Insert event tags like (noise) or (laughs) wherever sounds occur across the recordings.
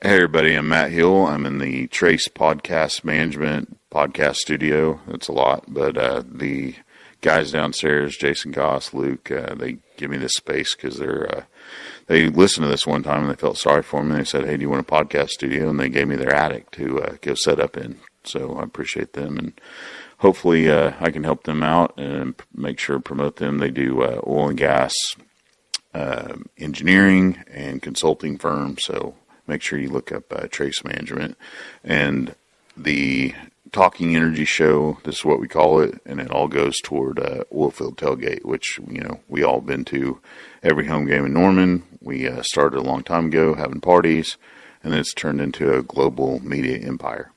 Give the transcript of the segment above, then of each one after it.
Hey, everybody, I'm Matt Hill. I'm in the Tres Podcast Management Podcast Studio. That's a lot, but uh, the guys downstairs, Jason Goss, Luke, uh, they give me this space because they're uh, they listened to this one time and they felt sorry for me. They said, "Hey, do you want a podcast studio?" And they gave me their attic to uh, go set up in. So I appreciate them, and hopefully uh, I can help them out and make sure promote them. They do uh, oil and gas engineering and consulting firm. So make sure you look up uh, Tres Management and the Talking Energy Show. This is what we call it, and it all goes toward uh, Oilfield Tailgate, which you know we all been to every home game in Norman. We uh, started a long time ago having parties, and it's turned into a global media empire.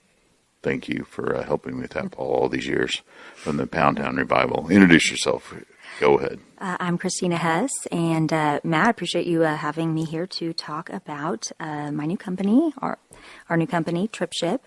Thank you for uh, helping me with that, Paul, all these years from the Pound Town revival. Introduce yourself. Go ahead. Uh, I'm Christina Hess, and uh, Matt, I appreciate you uh, having me here to talk about uh, my new company, our, our new company, TripShip.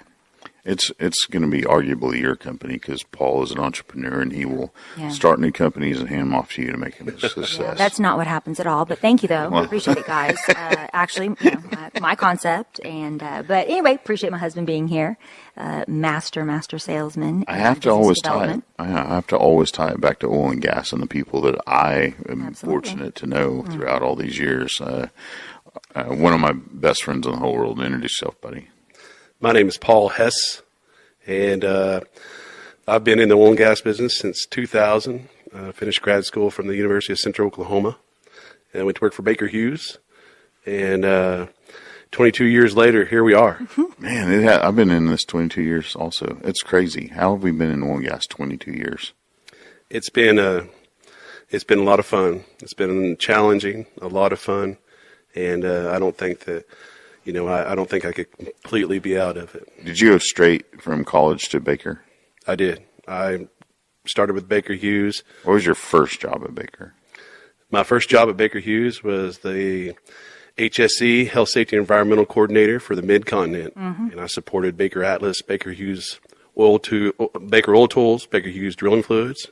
It's it's going to be arguably your company because Paul is an entrepreneur and he will Yeah. start new companies and hand them off to you to make them a (laughs) success. Yeah, that's not what happens at all, but thank you though. Well. appreciate it, guys. (laughs) Uh, actually, you know, my, my concept, and uh, but anyway, appreciate my husband being here, uh, master master salesman. I have to always tie it. I have to always tie it back to oil and gas and the people that I am Absolutely. fortunate to know throughout all these years. Uh, uh, one of my best friends in the whole world. Introduce yourself, buddy. My name is Paul Hess, and uh, I've been in the oil and gas business since 2000. Uh, finished grad school from the University of Central Oklahoma, and I went to work for Baker Hughes. And uh, 22 years later, here we are. (laughs) Man, it ha- I've been in this 22 years. Also, it's crazy. How have we been in oil and gas 22 years? It's been uh, it's been a lot of fun. It's been challenging, a lot of fun, and uh, I don't think that you know I, I don't think I could completely be out of it. Did you go straight from college to Baker? I did. I started with Baker Hughes. What was your first job at Baker? My first job at Baker Hughes was the HSE Health Safety Environmental Coordinator for the Mid Continent, and I supported Baker Atlas, Baker Hughes Oil to Baker Oil Tools, Baker Hughes Drilling Fluids,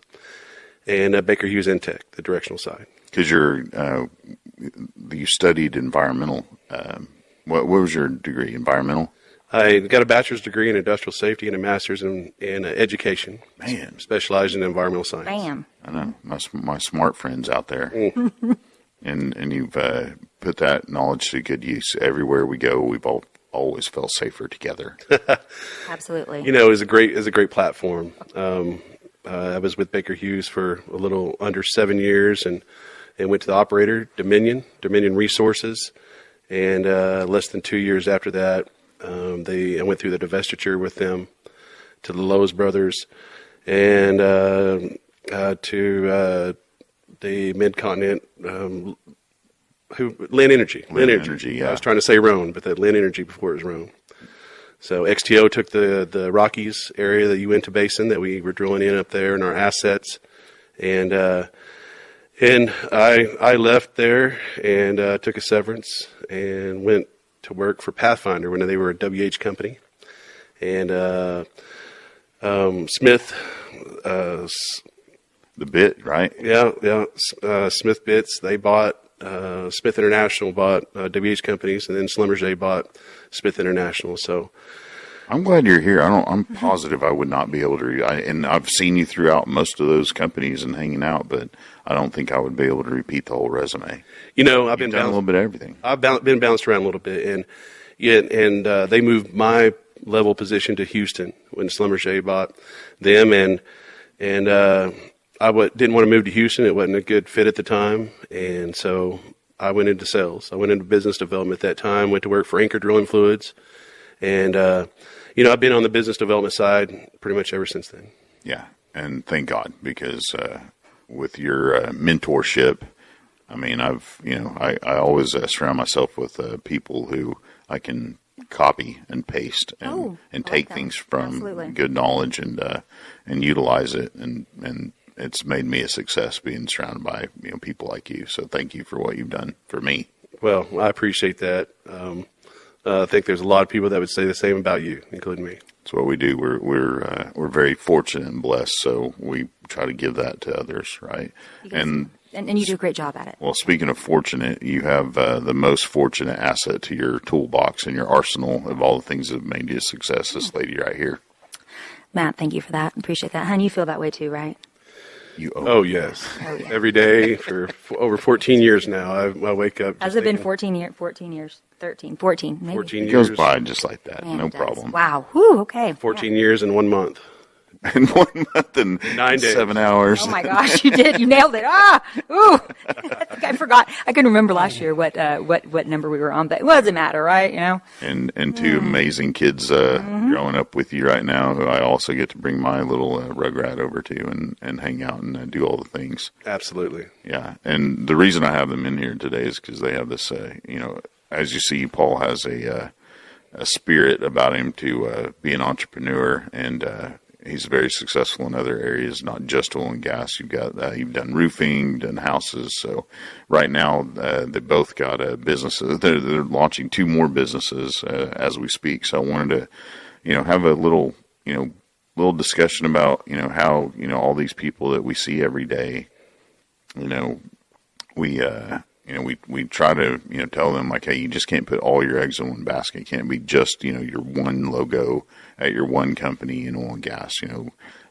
and uh, Baker Hughes INTEQ, the directional side. Because you're uh, you studied environmental. Um, what, what was your degree? Environmental. I got a bachelor's degree in industrial safety and a master's in, in uh, education, Man. specialized in environmental science. Bam. I know my my smart friends out there, (laughs) and and you've uh, put that knowledge to good use. Everywhere we go, we've all always felt safer together. (laughs) Absolutely. You know, is a great is a great platform. Um, uh, I was with Baker Hughes for a little under seven years, and and went to the operator Dominion Dominion Resources, and uh, less than two years after that, um, they I went through the divestiture with them to the Lowe's brothers, and uh, uh, to uh, the Mid Continent. Um, who Linn Energy? Linn Energy, yeah. I was trying to say Roan, but that Linn Energy before it was Roan. So XTO took the the Rockies area, the Uinta Basin that we were drilling in up there, and our assets, and uh, and I I left there and uh, took a severance and went to work for Pathfinder when they were a WH company, and uh, um, Smith. Uh, the bit, right? yeah, yeah. Uh, Smith Bits. They bought uh, Smith International bought uh, WH companies, and then Schlumberger bought Smith International. So I'm glad you're here. I don't. I'm positive I would not be able to. Re- I, and I've seen you throughout most of those companies and hanging out, but I don't think I would be able to repeat the whole resume. you know, I've You've been done a little bit of everything. I've been bounced around a little bit, and yeah, and uh, they moved my level position to Houston when Schlumberger bought them, and and uh, I w- didn't want to move to Houston. It wasn't a good fit at the time, and so I went into sales. I went into business development at that time. Went to work for Anchor Drilling Fluids, and uh, you know I've been on the business development side pretty much ever since then. Yeah, and thank God because uh, with your uh, mentorship, I mean, I've you know, I I always uh, surround myself with uh, people who I can copy and paste and Oh, and take like things from Absolutely. good knowledge and uh, and utilize it and and it's made me a success being surrounded by you know people like you. So thank you for what you've done for me. Well, I appreciate that. Um, uh, I think there's a lot of people that would say the same about you, including me. It's what we do. We're we're uh, we're very fortunate and blessed, so we try to give that to others, right? You And and, and you do a great job at it. Well, speaking of fortunate, you have uh, the most fortunate asset to your toolbox and your arsenal of all the things that have made you a success. This lady right here. Matt, thank you for that. Appreciate that. Hun, you feel that way too, right? You owe Oh yes, Oh, yeah. (laughs) every day for f- over 14 years now. I, I wake up. Has it been 14, years? 14 years? 13, 14, maybe. 14 It years? goes by just like that. Man, no problem. Wow. Whew, okay. 14 years in one month. (laughs) In one month and Nine days. seven hours. Oh my gosh, you did. You nailed it. Ah, ooh. I (laughs) think I forgot. I couldn't remember last year what uh, what what number we were on, but it doesn't matter, right? You know. and and two amazing kids uh, Mm-hmm. growing up with you right now, who I also get to bring my little uh, rugrat over to and and hang out and uh, do all the things. Absolutely. Yeah, and the reason I have them in here today is because they have this. Uh, you know, as you see, Paul has a uh, a spirit about him to uh, be an entrepreneur, and uh, he's very successful in other areas, not just oil and gas. You've got uh, you've done roofing, done houses. So right now, uh, they both got uh, businesses. They're, they're launching two more businesses uh, as we speak. So I wanted to, you know, have a little, you know, little discussion about you know how you know all these people that we see every day you know, we uh, you know we we try to you know tell them like, hey, you just can't put all your eggs in one basket. It can't be just you know your one logo at your one company in oil and gas. You know,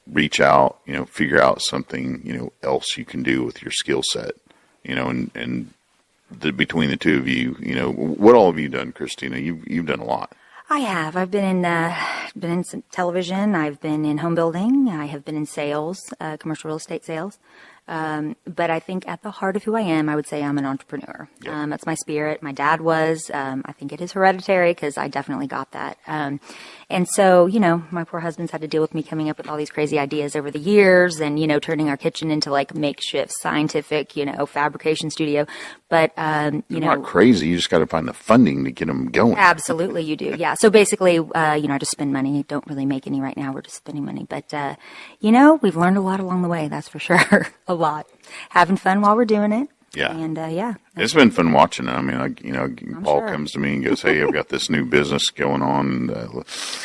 reach out, you know, figure out something you know else you can do with your skill set. You know, and and the, between the two of you, you know, what all have you done, Christina? You've you've done a lot. I have. I've been in uh, been in television. I've been in home building. I have been in sales, uh, commercial real estate sales. Um, but I think at the heart of who I am, I would say I'm an entrepreneur. Yeah. Um, that's my spirit. My dad was. Um, I think it is hereditary because I definitely got that. Um, and so, you know, my poor husband's had to deal with me coming up with all these crazy ideas over the years, and you know, turning our kitchen into like makeshift scientific, you know, fabrication studio. But um, you You're know, not crazy. You just got to find the funding to get them going. Absolutely, you do. Yeah. So basically, uh, you know, I just spend money. Don't really make any right now. We're just spending money. But, uh, you know, we've learned a lot along the way. That's for sure. (laughs) a lot. Having fun while we're doing it. Yeah. And, uh, yeah. It's been fun watching it. I mean, I, you know, Paul sure. comes to me and goes, "Hey, I've got this new business going on. And, uh,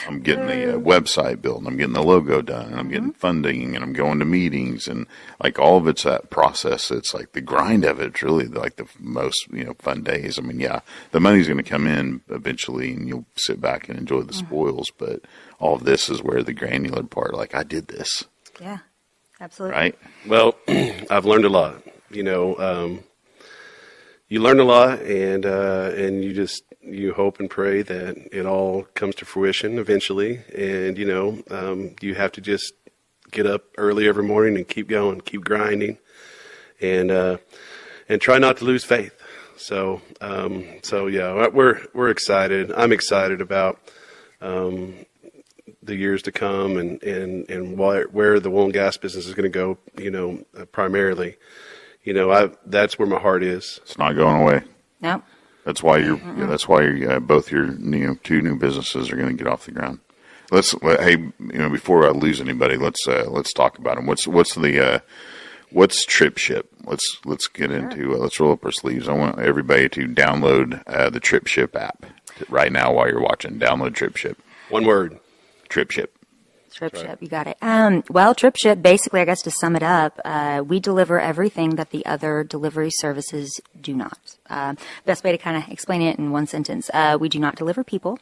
I'm getting the uh, website built, and I'm getting the logo done, and I'm getting funding, and I'm going to meetings, and like all of it's that process. It's like the grind of it. It's really like the most you know fun days. I mean, yeah, the money's going to come in eventually, and you'll sit back and enjoy the spoils. But all of this is where the granular part, like I did this, Yeah. Absolutely. right? Well, (clears throat) I've learned a lot. You know, um, you learn a lot, and uh, and you just you hope and pray that it all comes to fruition eventually. And you know, um, you have to just get up early every morning and keep going, keep grinding, and uh, and try not to lose faith. So um, so yeah, we're we're excited. I'm excited about the years to come and and and where where the oil and gas business is going to go. You know, uh, primarily. You know, I that's where my heart is. It's not going away. No. That's why you're. Yeah, that's why you're, uh, both your you know two new businesses are going to get off the ground. Let's let, hey you know before I lose anybody, let's uh, let's talk about them. What's what's the uh, what's TripShip? Let's let's get into uh, let's roll up our sleeves. I want everybody to download uh, the TripShip app right now while you're watching. Download TripShip. One word. TripShip. Trip ship, you got it. Um, well, trip ship, basically, I guess to sum it up, uh, we deliver everything that the other delivery services do not. Uh, best way to kind of explain it in one sentence: uh, we do not deliver people.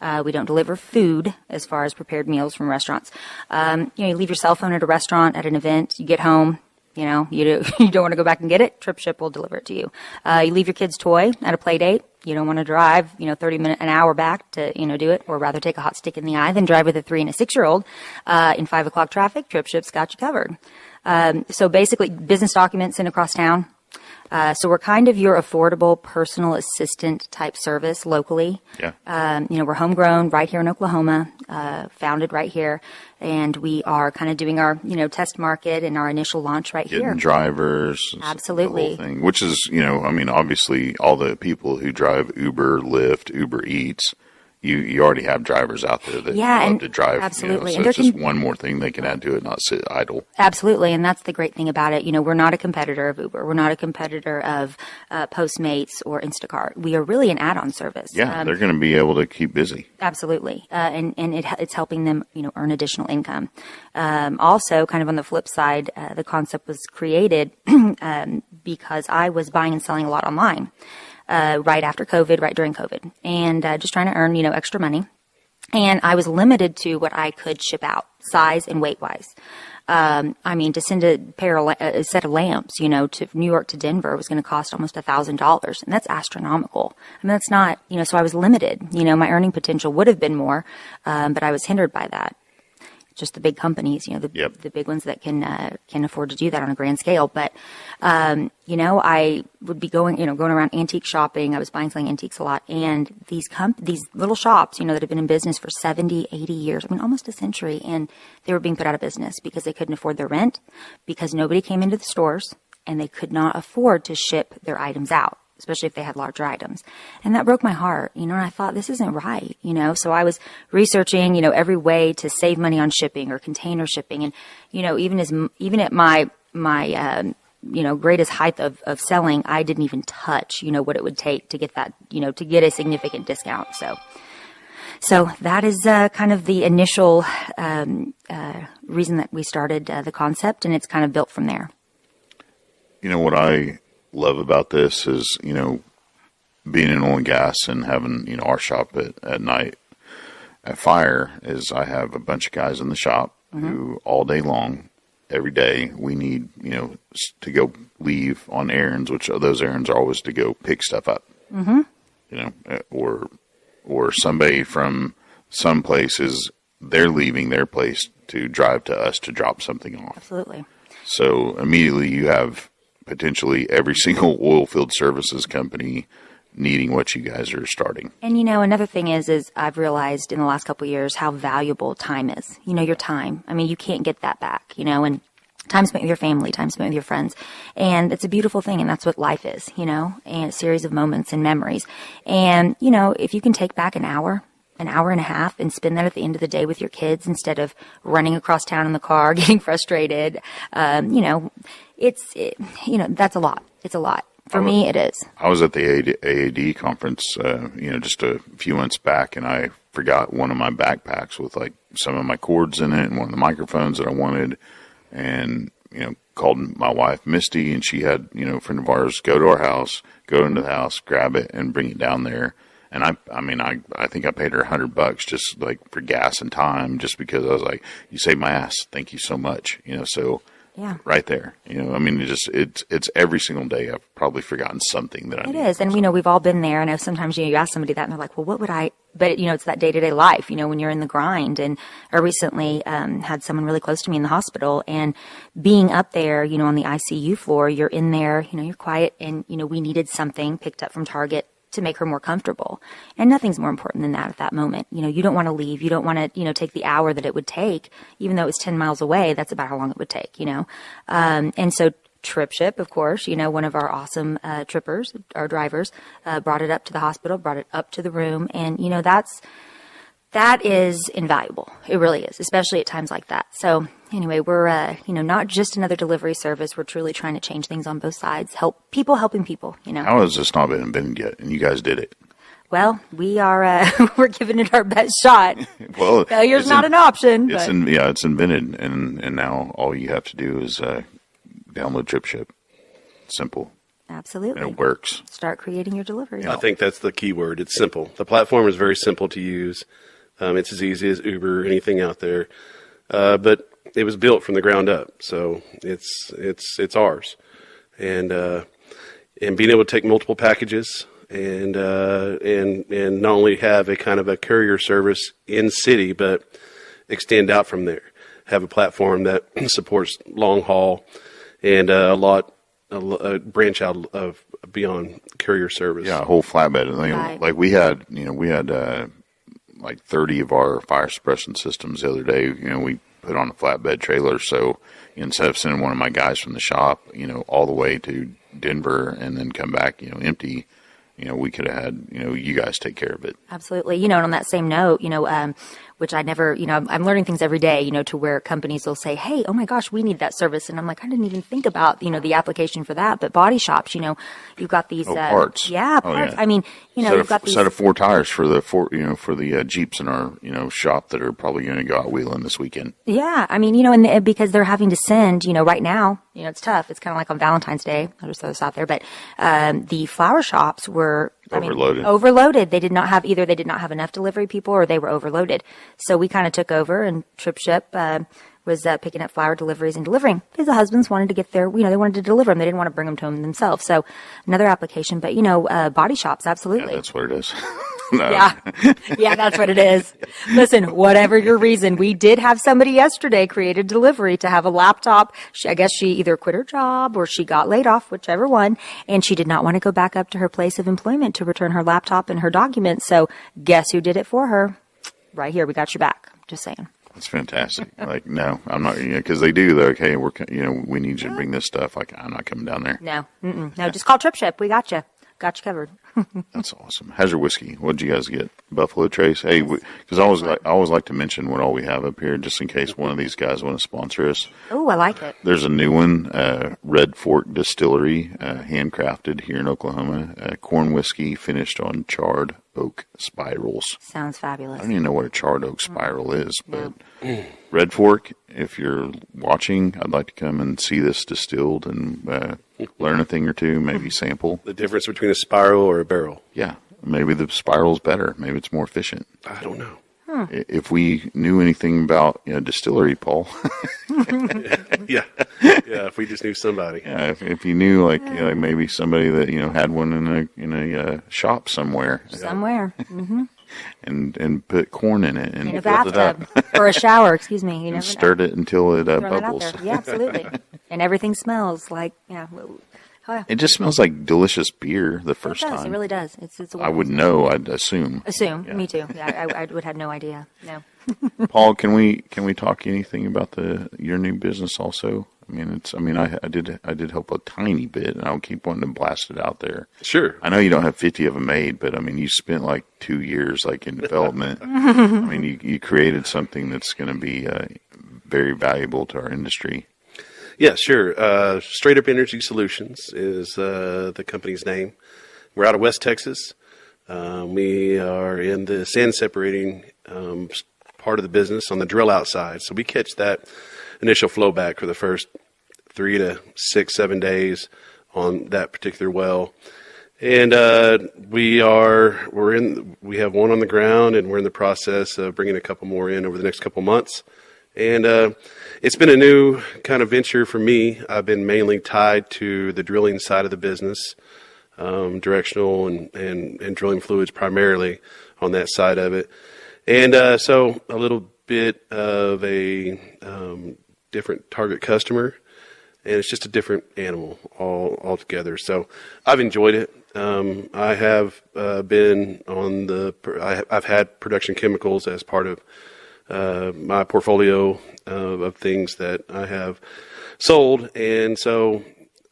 Uh, we don't deliver food as far as prepared meals from restaurants. Um, you know, you leave your cell phone at a restaurant at an event, you get home. You know, you, do, (laughs) you don't want to go back and get it. TripShip will deliver it to you. Uh, you leave your kid's toy at a play date. You don't want to drive, you know, 30 minute, an hour back to, you know, do it, or rather take a hot stick in the eye than drive with a three and a six year old, uh, in five o'clock traffic. TripShip's got you covered. Um, so basically, business documents sent across town. Uh, so we're kind of your affordable personal assistant type service locally. Yeah. Um, you know, we're homegrown right here in Oklahoma, uh, founded right here, and we are kind of doing our, you know, test market and our initial launch right Getting here. drivers, Absolutely. thing. Which is, you know, I mean, obviously, all the people who drive Uber, Lyft, Uber Eats, you you already have drivers out there that Yeah, love and- to drive. absolutely. You And know, so it's there just can- one more thing they can add to it, not sit idle. Absolutely, and that's the great thing about it. You know, we're not a competitor of Uber. We're not a competitor of uh, Postmates or Instacart. We are really an add-on service. Yeah, Um, they're going to be able to keep busy. Absolutely, uh, and and it, it's helping them, you know, earn additional income. Um, also, kind of on the flip side, uh, the concept was created (clears throat) um, because I was buying and selling a lot online uh, right after COVID, right during COVID, and uh, just trying to earn, you know, extra money. And I was limited to what I could ship out, size and weight wise. Um, I mean, to send a pair of a set of lamps, you know, to New York to Denver was going to cost almost a thousand dollars, and that's astronomical. I mean, that's not, you know, so I was limited. You know, my earning potential would have been more, um, but I was hindered by that. Just the big companies, you know, the Yep. the big ones that can uh, can afford to do that on a grand scale. But um, you know, I would be going, you know, going around antique shopping. I was buying selling antiques a lot, and these comp- these little shops, you know, that have been in business for 70, 80 years. I mean, almost a century, and they were being put out of business because they couldn't afford their rent, because nobody came into the stores, and they could not afford to ship their items out especially if they had larger items. And that broke my heart, you know, and I thought this isn't right, you know. So I was researching, you know, every way to save money on shipping or container shipping and you know, even as even at my my um you know, greatest height of, of selling, I didn't even touch, you know, what it would take to get that, you know, to get a significant discount. So, so that is uh, kind of the initial um, uh, reason that we started uh, the concept, and it's kind of built from there. You know what I love about this is you know being in oil and gas and having you know our shop at, at night at fire is I have a bunch of guys in the shop who all day long every day we need you know to go leave on errands which those errands are always to go pick stuff up mm-hmm. you know uh, or or somebody from some places they're leaving their place to drive to us to drop something off Absolutely. so immediately you have potentially every single oil field services company needing what you guys are starting. And you know, another thing is, is I've realized in the last couple years how valuable time is. You know, your time. I mean, you can't get that back. You know, and time spent with your family, time spent with your friends, and it's a beautiful thing. And that's what life is. You know, and a series of moments and memories. And you know, if you can take back an hour. An hour and a half and spend that at the end of the day with your kids instead of running across town in the car, (laughs) getting frustrated. Um, you know, it's, it, you know, that's a lot. It's a lot. For me, it is. I was at the AAD conference, uh, you know, just a few months back, and I forgot one of my backpacks with like some of my cords in it and one of the microphones that I wanted, and you know, called my wife Misty, and she had you know a friend of ours go to our house, go into the house, grab it, and bring it down there. And I, I mean, I, I think I paid her a hundred bucks just like for gas and time, just because I was like, you saved my ass, thank you so much, you know. So Yeah. right there, you know, I mean, it just it's it's every single day. I've probably forgotten something that I It is, and you know we've all been there. I know sometimes you, know, you ask somebody that, and they're like, "Well, what would I?" But you know, it's that day to day life. You know, when you're in the grind. And I recently um, had someone really close to me in the hospital, and being up there, you know, on the ICU floor, you're in there. You know, you're quiet, and you know, we needed something picked up from Target to make her more comfortable. And nothing's more important than that at that moment. You know, you don't want to leave. You don't want to, you know, take the hour that it would take, even though it was 10 miles away. That's about how long it would take, you know. Um, and so TripShip, of course, you know, one of our awesome uh, trippers, our drivers, uh, brought it up to the hospital, brought it up to the room, and you know that's that is invaluable. It really is, especially at times like that. So anyway, we're uh, you know not just another delivery service. We're truly trying to change things on both sides, help people helping people. You know. How has this not been invented yet? And you guys did it. Well, we are uh, (laughs) we're giving it our best shot. (laughs) Well, Failure's not in- an option. It's but in, yeah, it's invented, and and now all you have to do is uh, download TripShip. Simple, and absolutely. it works. Start creating your delivery. I think that's the key word. It's simple. The platform is very simple to use. Um, it's as easy as Uber or anything out there, uh, but it was built from the ground up, so it's it's it's ours, and uh, and being able to take multiple packages and uh, and and not only have a kind of a courier service in city, but extend out from there. Have a platform that (clears throat) supports long haul and uh, a lot a, a branch out of beyond courier service. Yeah, a whole flatbed. You know, Right. Like we had, you know, we had uh, like thirty of our fire suppression systems the other day. You know, we put on a flatbed trailer. So instead of sending one of my guys from the shop, you know, all the way to Denver and then come back, you know, empty, you know, we could have had, you know, you guys take care of it. Absolutely. You know, and on that same note, you know, um, which I never, you know, I'm, I'm learning things every day, you know, to where companies will say, Hey, oh my gosh, we need that service. And I'm like, I didn't even think about, you know, the application for that. But body shops, you know, you've got these, Oh, uh, parts. Yeah, Oh, parts. yeah. I mean, you know, set you've of, got these. set of four tires for the four, you know, for the uh, Jeeps in our, you know, shop that are probably going to go out wheeling this weekend. Yeah, I mean, you know, and and because they're having to send, you know, right now, you know, it's tough. It's kind of like on Valentine's Day. I'll just throw this out there, but um, the flower shops were I mean, Overloaded. overloaded. They did not have either. They did not have enough delivery people, or they were overloaded. So we kind of took over, and TripShip uh, was uh, picking up flower deliveries and delivering. Because the husbands wanted to get their, you know, they wanted to deliver them. They didn't want to bring them to them themselves. So another application, but you know, uh, body shops, Yeah, absolutely. that's what it is. (laughs) (laughs) no. Yeah. Yeah, that's what it is. Listen, whatever your reason, we did have somebody yesterday create a delivery to have a laptop. She, I guess she either quit her job or she got laid off, whichever one, and she did not want to go back up to her place of employment to return her laptop and her documents. So guess who did it for her? Right here, we got your back. Just saying. That's fantastic. like, no, I'm not, you know, because they do. They're like, hey, we're, you know, we need you to bring this stuff. Like, I'm not coming down there. No, mm-mm, no, just call TripShip. We got you. Got you covered. That's awesome. How's your whiskey? What'd you guys get? Buffalo Trace. Hey, because I always like, I always like to mention what all we have up here, just in case one of these guys want to sponsor us. Oh, I like it. There's a new one, uh, Red Fork Distillery, uh, handcrafted here in Oklahoma. Uh, corn whiskey finished on charred oak spirals. Sounds fabulous. I don't even know what a charred oak spiral is, but Red Fork, if you're watching, I'd like to come and see this distilled and uh, learn a thing or two, maybe sample. The difference between a spiral or a barrel. Yeah, maybe the spiral's better. Maybe it's more efficient. I don't know. I- If we knew anything about you know, distillery, Paul, (laughs) Yeah, yeah. If we just knew somebody. yeah, if, if you knew like you know, maybe somebody that you know had one in a in a uh, shop somewhere Somewhere. And and put corn in it and In a it bathtub. or a shower, excuse me. You (laughs) never and know. stirred it until it uh, Throw that out bubbles. there. Yeah, absolutely. (laughs) and everything smells like, yeah. Oh, yeah. It just smells like delicious beer the It first does. time. It really does. It's, it's I would know. I'd assume. assume. Yeah. Me too. Yeah, I, I would have no idea. No. (laughs) Paul, can we can we talk anything about the your new business also? I mean, it's. I mean, I, I did I did help a tiny bit, and I'll keep wanting to blast it out there. Sure. I know you don't have fifty of them made, but I mean, you spent like two years like in development. (laughs) I mean, you you created something that's going to be uh, very valuable to our industry. Yeah, sure. Uh, Straight Up Energy Solutions is uh, the company's name. We're out of West Texas. Um, we are in the sand separating um, part of the business on the drill out side. So we catch that initial flowback for the first three to six, seven days on that particular well. And uh, we are we're in we have one on the ground, and we're in the process of bringing a couple more in over the next couple months. And uh, it's been a new kind of venture for me. I've been mainly tied to the drilling side of the business, um, directional and, and, and drilling fluids primarily on that side of it. And uh, so a little bit of a um, different target customer, and it's just a different animal all altogether. So I've enjoyed it. Um, I have uh, been on the. I, I've had production chemicals as part of uh, my portfolio uh, of things that I have sold, and so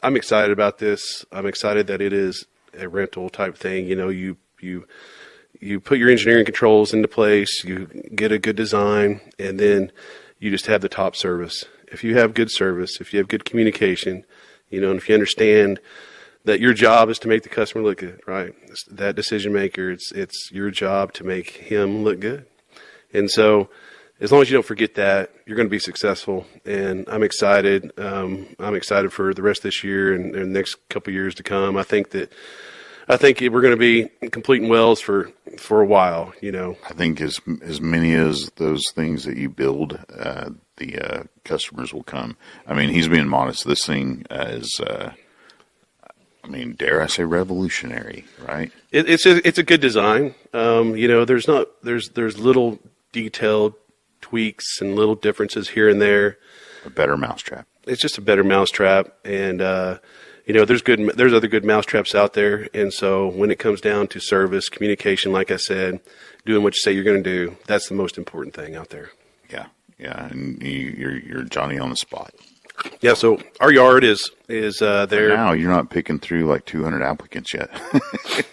I'm excited about this. I'm excited that it is a rental type thing. You know, you you you put your engineering controls into place, you get a good design, and then you just have the top service. If you have good service, if you have good communication, you know, and if you understand that your job is to make the customer look good, right? It's that decision maker, it's it's your job to make him look good. And so, as long as you don't forget that, you're going to be successful. And I'm excited. Um, I'm excited for the rest of this year and, and the next couple years to come. I think that I think we're going to be completing wells for for a while. You know, I think as as many as those things that you build, uh, the uh, customers will come. I mean, he's being modest. This thing is, uh, I mean, dare I say, revolutionary, right? it, it's a, it's a good design. Um, you know, there's not there's there's little detailed tweaks and little differences here and there. A better mousetrap. it's just a better mousetrap and uh you know there's good there's other good mousetraps out there and so when it comes down to service communication like i said doing what you say you're going to do that's the most important thing out there Yeah, yeah, and you, you're you're Johnny on the spot. Yeah, so our yard is is uh, there. Now you're not picking through like 200 applicants yet. (laughs)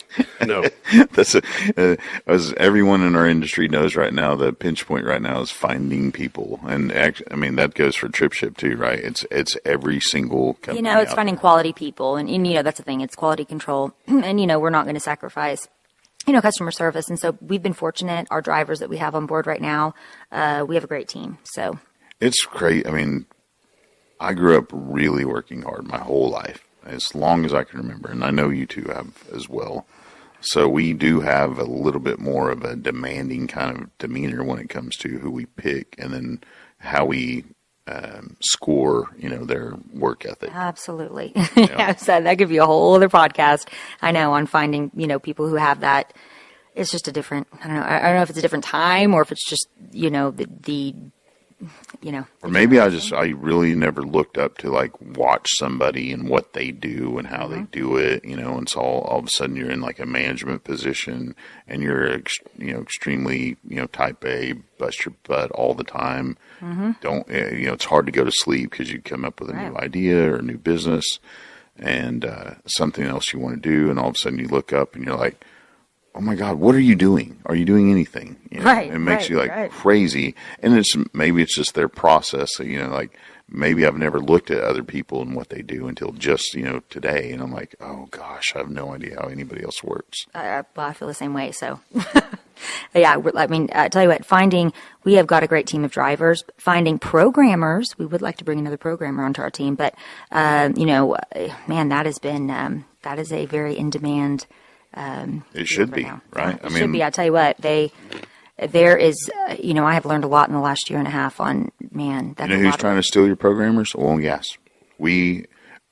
No, (laughs) That's a, uh, as everyone in our industry knows right now, the pinch point right now is finding people, and act, I mean that goes for TripShip too, right? It's it's every single company. You know, it's out finding there. quality people, and, and you know that's the thing. It's quality control, (clears throat) and you know we're not going to sacrifice, you know, customer service. And so we've been fortunate. Our drivers that we have on board right now, uh, we have a great team. So It's great. I mean, I grew up really working hard my whole life, as long as I can remember, and I know you two have as well. So we do have a little bit more of a demanding kind of demeanor when it comes to who we pick, and then how we um, score, you know, their work ethic. absolutely, (laughs) yeah. so that could be a whole other podcast. I know on finding you know people who have that. It's just a different. I don't know. I I don't know if it's a different time or if it's just you know the, the you know Or maybe I just I really never looked up to like watch somebody and what they do and how they do it, you know. And so all, all of a sudden you're in like a management position and you're ex, you know extremely you know type A, bust your butt all the time. Don't eh, you know? It's hard to go to sleep because you come up with a new idea or a new business and uh, something else you want to do, and all of a sudden you look up and you're like. Oh my God! What are you doing? Are you doing anything? You know, Right, It makes right, you like right. crazy and it's maybe it's just their process so, you know like maybe i've never looked at other people and what they do until just you know today and i'm like oh gosh i have no idea how anybody else works I, I- well, I feel the same way. So, (laughs) yeah, I mean, I tell you what, finding we have got a great team of drivers. Finding programmers, we would like to bring another programmer onto our team, but um, you know, uh, man, that has been um, that is a very in demand. It should be now. right It should be. I tell you what, they there is, uh, you know, I have learned a lot in the last year and a half on man. That's you know who's trying to steal your programmers oil and gas we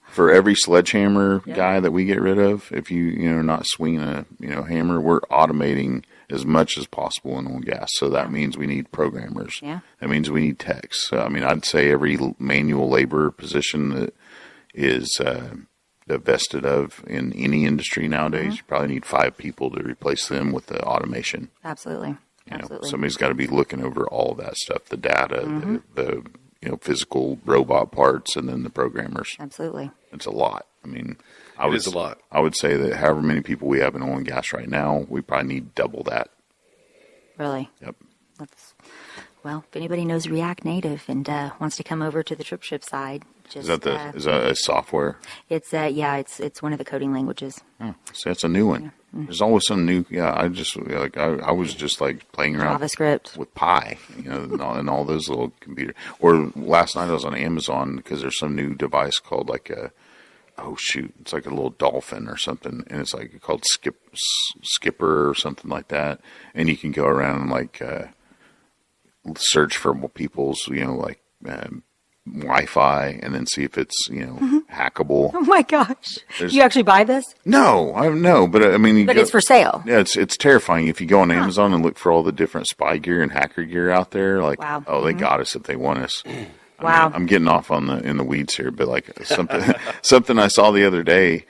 for every sledgehammer guy that we get rid of if you you know not swinging a you know hammer we're automating as much as possible in oil and gas so that means we need programmers Yeah. that means we need techs so, i mean i'd say every manual labor position that is uh, divested of in any industry nowadays Mm-hmm. you probably need five people to replace them with the automation Absolutely, you know, absolutely. somebody's got to be looking over all of that stuff, the data, Mm-hmm. the, the you know physical robot parts, and then the programmers. absolutely. It's a lot. I mean, I It would is a lot. I would say that however many people we have in oil and gas right now, we probably need double that. Really. Yep. That's, well, if anybody knows React Native and uh, wants to come over to the trip ship side, just Is that the uh, is that a software? it's uh, yeah, it's it's one of the coding languages. Oh, see, that's a new one. Mm-hmm. There's always some new. Yeah, I just like I, I was just like playing around JavaScript. with Pi, you know, and all, and all those little computer. Or last night I was on Amazon because there's some new device called like a oh shoot, it's like a little dolphin or something, and it's like called Skip Skipper or something like that, and you can go around and like uh, search for people's you know like. Um, Wi-Fi and then see if it's you know hackable. Oh my gosh! There's- you actually buy this? No, I no, but uh, I mean, But go- it's for sale. Yeah, it's it's terrifying if you go on Amazon and look for all the different spy gear and hacker gear out there. Like, Wow. oh, they got us if they want us. (clears throat) I mean, Wow. I'm getting off on the in the weeds here, but like something (laughs) (laughs) something I saw the other day.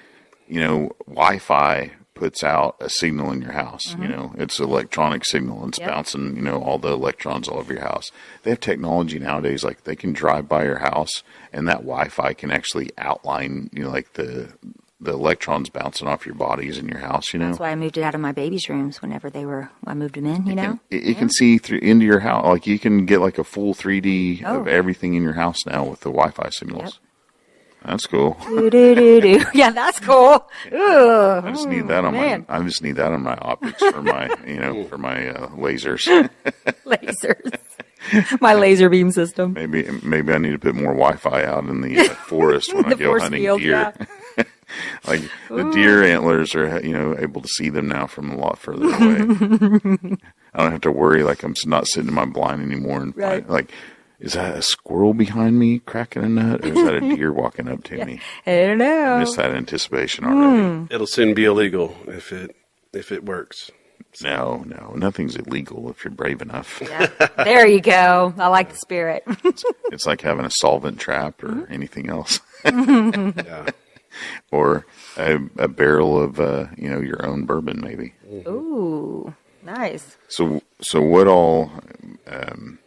You know, Wi-Fi puts out a signal in your house. You mm-hmm. know, it's an electronic signal. and It's Yep. bouncing. You know, all the electrons all over your house. They have technology nowadays. Like they can drive by your house, and that Wi-Fi can actually outline. You know, like the the electrons bouncing off your bodies in your house. You know, That's why I moved it out of my baby's rooms whenever they were. I moved them in. You know. it, it can see through into your house. Like you can get like a full 3D of Oh. everything in your house now with the Wi-Fi signals. Yep. That's cool. do, do, do, do. Yeah, that's cool. Ooh, I just need that on man. my. I just need that on my optics for my, you know, for my uh, lasers. (laughs) lasers. my laser beam system. Maybe maybe I need to put more Wi-Fi out in the uh, (laughs) forest when I go hunting field, deer. (laughs) like the deer antlers are, you know, able to see them now from a lot further away. I don't have to worry like I'm not sitting in my blind anymore and Right. find, like, is that a squirrel behind me cracking a nut, or is that a (laughs) deer walking up to me? I don't know. Miss that anticipation already. it'll soon be illegal if it if it works. No, no, nothing's illegal if you're brave enough. Yeah. There you go. I like the spirit. It's like having a solvent trap or anything else, (laughs) Yeah. or a, a barrel of uh, you know your own bourbon maybe. Ooh, nice. So, so what all, um,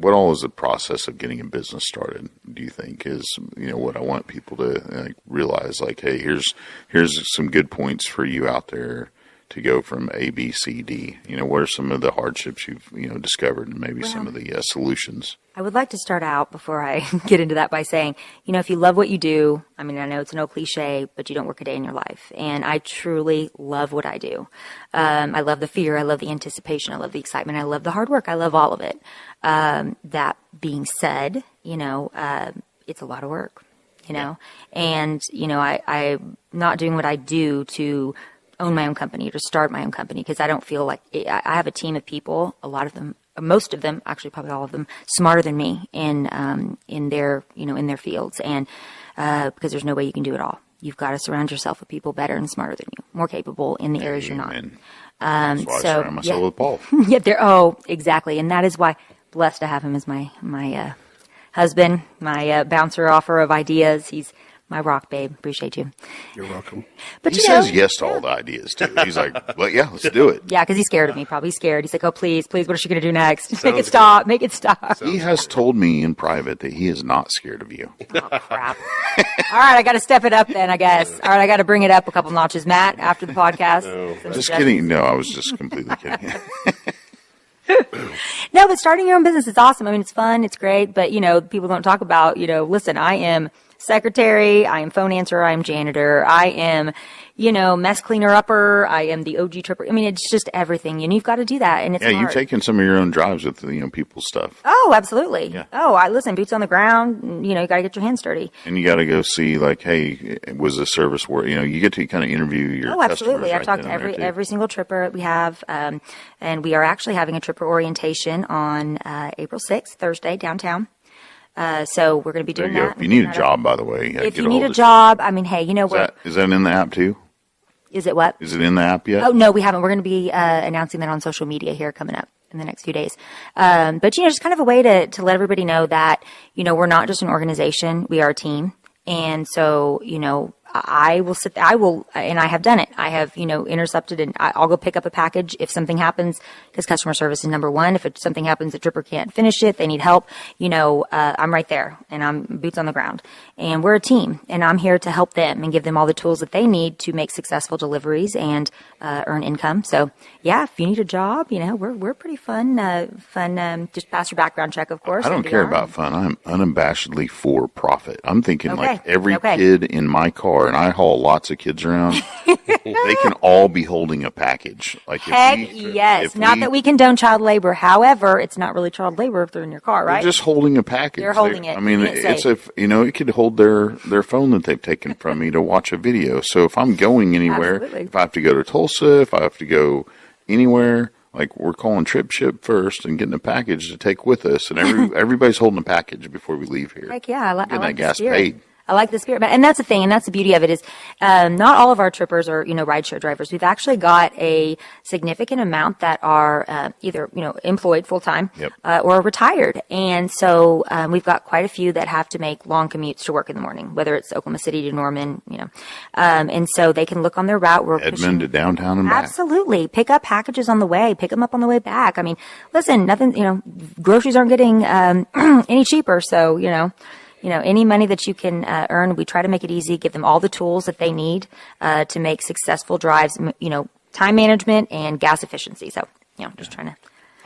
what all is the process of getting a business started? Do you think is you know what I want people to like, realize? Like, hey, here's here's some good points for you out there to go from A, B, C, D. You know, what are some of the hardships you've you know discovered, and maybe some of the uh, solutions? I would like to start out before I (laughs) get into that by saying, you know, if you love what you do, I mean, I know it's an old cliche, but you don't work a day in your life. And I truly love what I do. Um, I love the fear. I love the anticipation. I love the excitement. I love the hard work. I love all of it. Um, that being said, you know, uh, it's a lot of work, you know, and, you know, I, I'm not doing what I do to own my own company or to start my own company because I don't feel like I I have a team of people, a lot of them most of them, actually probably all of them, smarter than me in um, in their you know in their fields, and uh, because there's no way you can do it all. You've got to surround yourself with people better and smarter than you, more capable in the areas you're not. Amen. That's why I so, surround myself yeah. with Paul. (laughs) yeah, there. Oh, exactly, and that is why blessed to have him as my my uh, husband, my uh, bouncer offer of ideas. He's my rock babe. Appreciate you. You're welcome. But He you know, says yes to all the ideas too. He's like, well, yeah, let's do it. yeah, because he's scared of me. Probably scared. He's like, oh please, please, what is she going to do next? (laughs) make Sounds it stop. Make it stop. He has told me in private that he is not scared of you. Oh, crap. All right, I got to step it up then, I guess. All right, I got to bring it up a couple notches, Matt, after the podcast. Some Just kidding. No, I was just completely (laughs) kidding. (laughs) No, but starting your own business is awesome. I mean, it's fun, it's great, but you know, people don't talk about, you know, listen, I am secretary, I am phone answer, I am janitor, I am, you know, mess cleaner upper, I am the OG tripper. I mean, it's just everything, and you've got to do that, and it's yeah, you've hard. taken some of your own drives with you know people's stuff, Oh, absolutely. Yeah. Oh, I listen, boots on the ground. You know, you got to get your hands dirty. and you got to go see like, hey, was the service work? You know, you get to kind of interview your. Oh, absolutely. I've right talked to every every single tripper we have, um, and we are actually having a tripper orientation on uh, April sixth, Thursday, downtown. Uh, so we're going to be doing that. If you need a job, by the way, if get you need a job, I mean, hey, you know is what? that is that in the app too? Is it what? Is it in the app yet? Oh no, we haven't. We're going to be uh, announcing that on social media here coming up in the next few days. Um, but you know, just kind of a way to to let everybody know that you know we're not just an organization; we are a team. And so, you know, I will sit. I will, and I have done it. I have, you know, intercepted, and I'll go pick up a package if something happens because customer service is number one. If it, something happens, the tripper can't finish it, they need help. You know, uh, I'm right there, and I'm boots on the ground. And we're a team, and I'm here to help them and give them all the tools that they need to make successful deliveries and uh, earn income. So, yeah, if you need a job, you know, we're we're pretty fun. Uh, fun. Um, just pass your background check, of course. I don't care about fun. I'm unabashedly for profit. I'm thinking Okay. like every Okay. kid in my car, and I haul lots of kids around. (laughs) they can all be holding a package. Like if Heck we- yes. if Not that we condone child labor. However, it's not really child labor if they're in your car, They're right? just holding a package. They're holding it. I mean, it's if you know, it could hold their their phone that they've taken from me to watch a video. So if I'm going anywhere, Absolutely. if I have to go to Tulsa, if I have to go anywhere, like we're calling TripShip first and getting a package to take with us, and every (laughs) everybody's holding a package before we leave here. Heck yeah, I, li- I like that gas spirit. paid. I like the spirit, and that's the thing, and that's the beauty of it is, um, not all of our trippers are you know rideshare drivers. We've actually got a significant amount that are uh, either you know employed full time Yep. uh, or retired, and so um, we've got quite a few that have to make long commutes to work in the morning, whether it's Oklahoma City to Norman, you know, um, and so they can look on their route. We're pushing- Edmond to downtown and back. Absolutely. Pick up packages on the way. Pick them up on the way back. I mean, listen, nothing, you know, groceries aren't getting um, (clears throat) any cheaper. So, you know, you know, any money that you can uh, earn, we try to make it easy, give them all the tools that they need uh, to make successful drives, you know, time management and gas efficiency. So, you know, just trying to.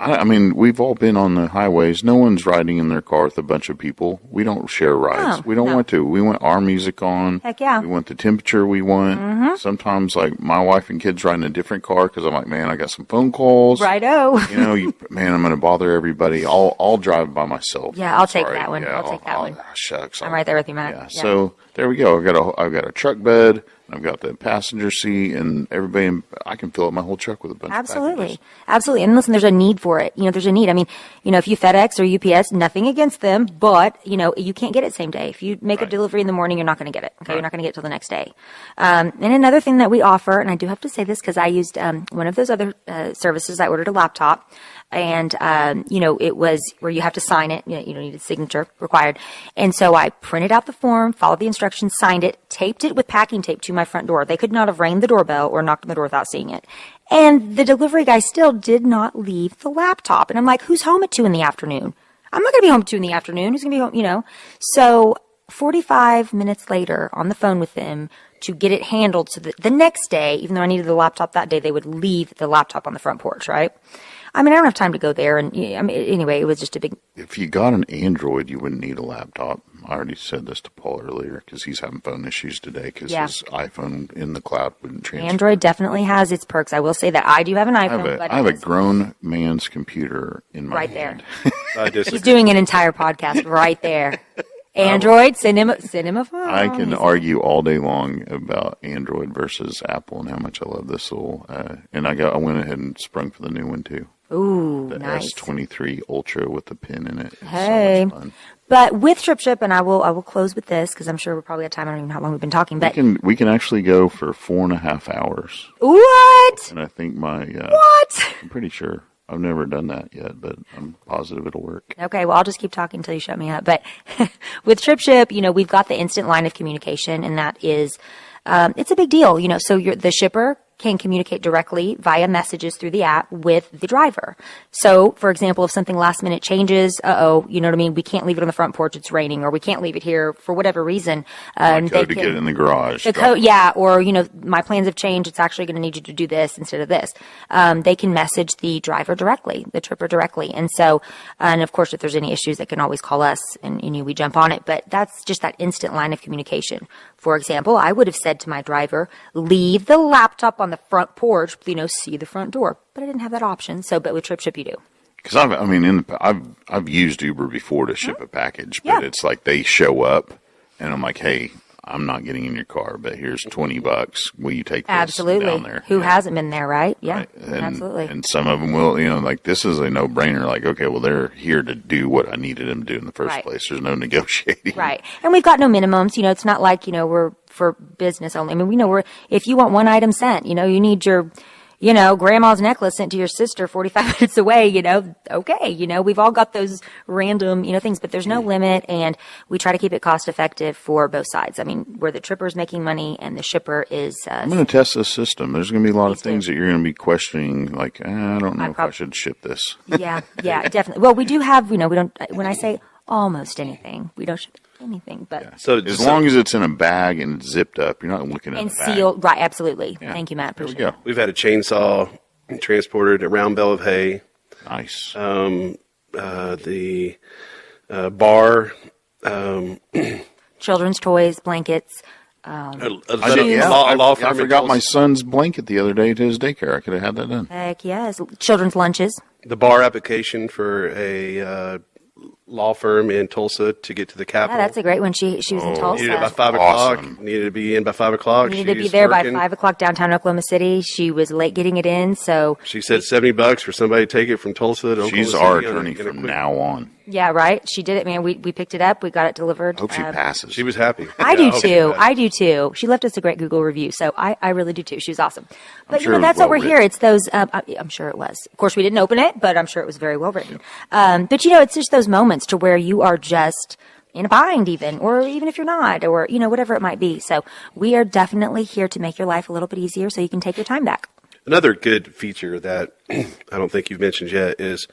I, I mean, we've all been on the highways. No one's riding in their car with a bunch of people. We don't share rides. No, we don't no. want to. We want our music on. Heck yeah. Mm-hmm. We want the temperature we want. Sometimes, like my wife and kids ride in a different car because I'm like, man, I got some phone calls. Righto. You know, you, (laughs) man, I'm going to bother everybody. I'll I'll drive by myself. Yeah, I'll take Sorry. that one. Yeah, I'll take that one. ah, shucks. I'm I'll- right there with you, Matt. Yeah. Yeah. So there we go. I've got a I've got a truck bed. I've got the passenger seat, and everybody. in- I can fill up my whole truck with a bunch of Absolutely. Absolutely. And listen, there's a need for it. You know, there's a need. I mean, you know, if you FedEx or UPS, nothing against them, but, you know, you can't get it same day. If you make a delivery in the morning, you're not going to get it. Okay. You're not going to get it till the next day. Um, and another thing that we offer, and I do have to say this because I used, um, one of those other, uh, services. I ordered a laptop and, um, you know, it was where you have to sign it. You know, you don't need a signature required. And so I printed out the form, followed the instructions, signed it, taped it with packing tape to my front door. They could not have rang the doorbell or knocked on the door without seeing it. And the delivery guy still did not leave the laptop. And I'm like, who's home at two in the afternoon? I'm not going to be home at two in the afternoon. Who's going to be home? You know. So 45 minutes later, on the phone with them to get it handled. So that the next day, even though I needed the laptop that day, they would leave the laptop on the front porch. Right. I mean, I don't have time to go there. And I mean, anyway, it was just a big. If you got an Android, you wouldn't need a laptop. I already said this to Paul earlier because he's having phone issues today because Yeah. his iPhone in the cloud wouldn't transfer. Android definitely has its perks. I will say that I do have an I have iPhone, a, but I have a grown man's computer in my right there. hand. (laughs) I He's doing an entire podcast right there. (laughs) Android, send him, send him a phone. I can He's- argue all day long about Android versus Apple and how much I love this little. Uh, and I got I went ahead and sprung for the new one too. Ooh, The nice. S23 Ultra with the pin in it. It's Hey. so. But with TripShip, and I will, I will close with this because I'm sure we're probably at time. I don't even know how long we've been talking, But We can we can actually go for four and a half hours, what? and I think my uh, What? I'm pretty sure I've never done that yet, but I'm positive it'll work. Okay, well, I'll just keep talking until you shut me up. But (laughs) with TripShip, you know, we've got the instant line of communication, and that is, um, it's a big deal. You know, so you're, the shipper can communicate directly via messages through the app with the driver. So, for example, if something last minute changes, uh oh, you know what I mean? We can't leave it on the front porch; it's raining, or we can't leave it here for whatever reason. Um, Code to get it in the garage. the code, yeah, or you know, my plans have changed. It's actually going to need you to do this instead of this. Um, they can message the driver directly, the tripper directly, and so, and of course, if there's any issues, they can always call us, and you know, we jump on it. But that's just that instant line of communication. For example, I would have said to my driver, "Leave the laptop on the front porch, you know, see the front door." But I didn't have that option. So, but with TripShip, you do. Because I've, I mean, in the, I've I've used Uber before to ship a package, but Yeah. it's like they show up, and I'm like, hey, I'm not getting in your car, but here's twenty bucks. Will you take this Absolutely. down there? Who Yeah. hasn't been there, right? Yeah, Right. And, absolutely. And some of them will, you know, like this is a no brainer. Like, okay, well, they're here to do what I needed them to do in the first Right. place. There's no (laughs) negotiating. Right. And we've got no minimums. You know, it's not like, you know, we're for business only. I mean, we know we're, if you want one item sent, you know, you need your, you know, grandma's necklace sent to your sister 45 (laughs) minutes away, you know, okay. You know, we've all got those random, you know, things, but there's no limit and we try to keep it cost effective for both sides. I mean, where the tripper's making money and the shipper is, uh, I'm going to test this system. There's going to be a lot of things that you're going to be questioning. Like, eh, I don't know I if prob- I should ship this. yeah, (laughs) yeah, definitely. Well, we do have, you know, we don't, when I say almost anything, we don't ship anything, but So As long as it's in a bag and it's zipped up, you're not looking at and the sealed. Right. Absolutely. Yeah. Thank you, Matt. There we go. It. We've had a chainsaw transported, a round bale of hay, Nice. uh, the uh, bar, um, Children's toys, blankets. a, a, I, did- yeah, law, law I firm in forgot my son's blanket the other day to his daycare. I could have had that done. Heck yes. Children's lunches. the bar application for a uh, law firm in Tulsa to get to the Yeah, Capitol. that's a great one. She she was in Oh, Needed by Tulsa. five Awesome. o'clock. Needed to be in by five o'clock. Needed to be there working. by five o'clock downtown Oklahoma City. She was late getting it in, so She said seventy bucks for somebody to take it from Tulsa to Oklahoma She's City our on attorney from quick- now on. yeah, right. She did it, man. We we picked it up. We got it delivered. Hope she Uh, passes. She was happy. I (laughs) Yeah, do hope too. passed. I do too. She left us a great Google review, so I, I really do too. She was awesome. But sure you it know, was that's what we're here. written. It's those. Um, I, I'm sure it was. Of course, we didn't open it, but I'm sure it was very well written. Um, but you know, it's just those moments to where you are just in a bind, even, or even if you're not, or you know, whatever it might be. So we are definitely here to make your life a little bit easier, so you can take your time back. Another good feature that (clears throat) I don't think you've mentioned yet is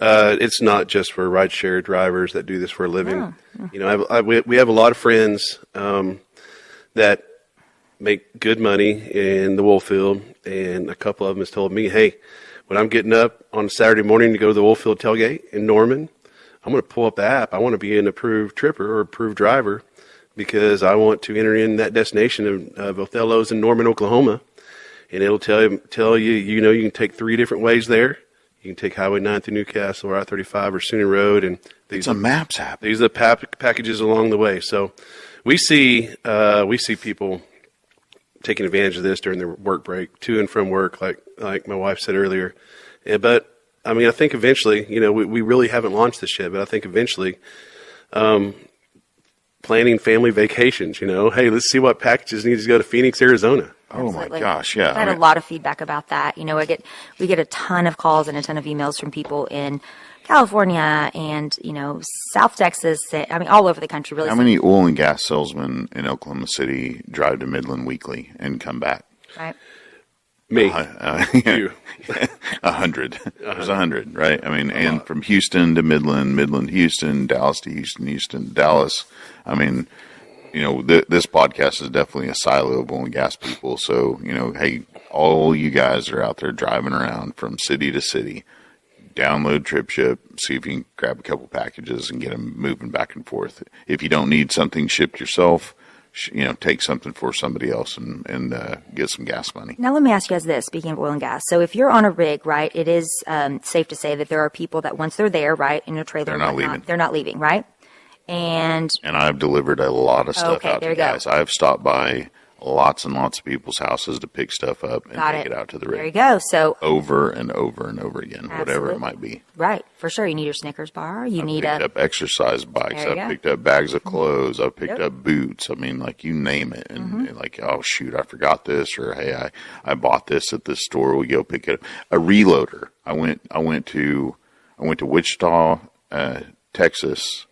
uh, it's not just for rideshare drivers that do this for a living. You know, I, I, we, we have a lot of friends um, that make good money in the oil field, and a couple of them has told me, "Hey, when I'm getting up on Saturday morning to go to the oil field tailgate in Norman, I'm going to pull up the app. I want to be an approved tripper or approved driver because I want to enter in that destination of, of Othello's in Norman, Oklahoma." and it'll tell you tell you you know you can take three different ways there. You can take Highway 9 through Newcastle or I-35 or Sooner Road, and these It's a maps app. these are the pack- packages along the way. So we see uh, we see people taking advantage of this during their work break, to and from work, like like my wife said earlier. Yeah, but I mean, I think eventually, you know, we, we really haven't launched this yet, but I think eventually, um, planning family vacations. You know, hey, let's see what packages need to go to Phoenix, Arizona. Oh my gosh, yeah. I've had I a mean, lot of feedback about that. You know, I get we get a ton of calls and a ton of emails from people in California and you know South Texas. I mean, all over the country. Really, how many oil and gas salesmen in Oklahoma City drive to Midland weekly and come back? Right. Me, Uh, (laughs) you. (laughs) a hundred. It was a hundred, right? I mean, and from Houston to Midland, Midland, Houston, Dallas to Houston, Houston, Dallas. I mean, you know, th- this podcast is definitely a silo of only gas people. So, you know, hey, all you guys are out there driving around from city to city. Download TripShip, see if you can grab a couple packages and get them moving back and forth. If you don't need something shipped yourself, you know, take something for somebody else and and uh, get some gas money. Now, let me ask you guys this speaking of oil and gas. So, if you're on a rig, right, it is um, safe to say that there are people that once they're there, right, in a trailer, They're not whatnot, leaving. They're not leaving, right? And And I've delivered a lot of stuff Okay, out there to you go. guys. I've stopped by lots and lots of people's houses to pick stuff up and got take it. it. out to the There you go. So, over and over and over again, whatever it might be. right, for sure, you need your Snickers bar. You need picked a up exercise bikes. I've go. picked up bags of clothes. I've picked Yep. up boots. I mean, like you name it. And, Mm-hmm. and like, oh shoot, I forgot this, or hey, I, I bought this at this store. We go pick it up. A reloader. I went I went to I went to Wichita, uh, Texas,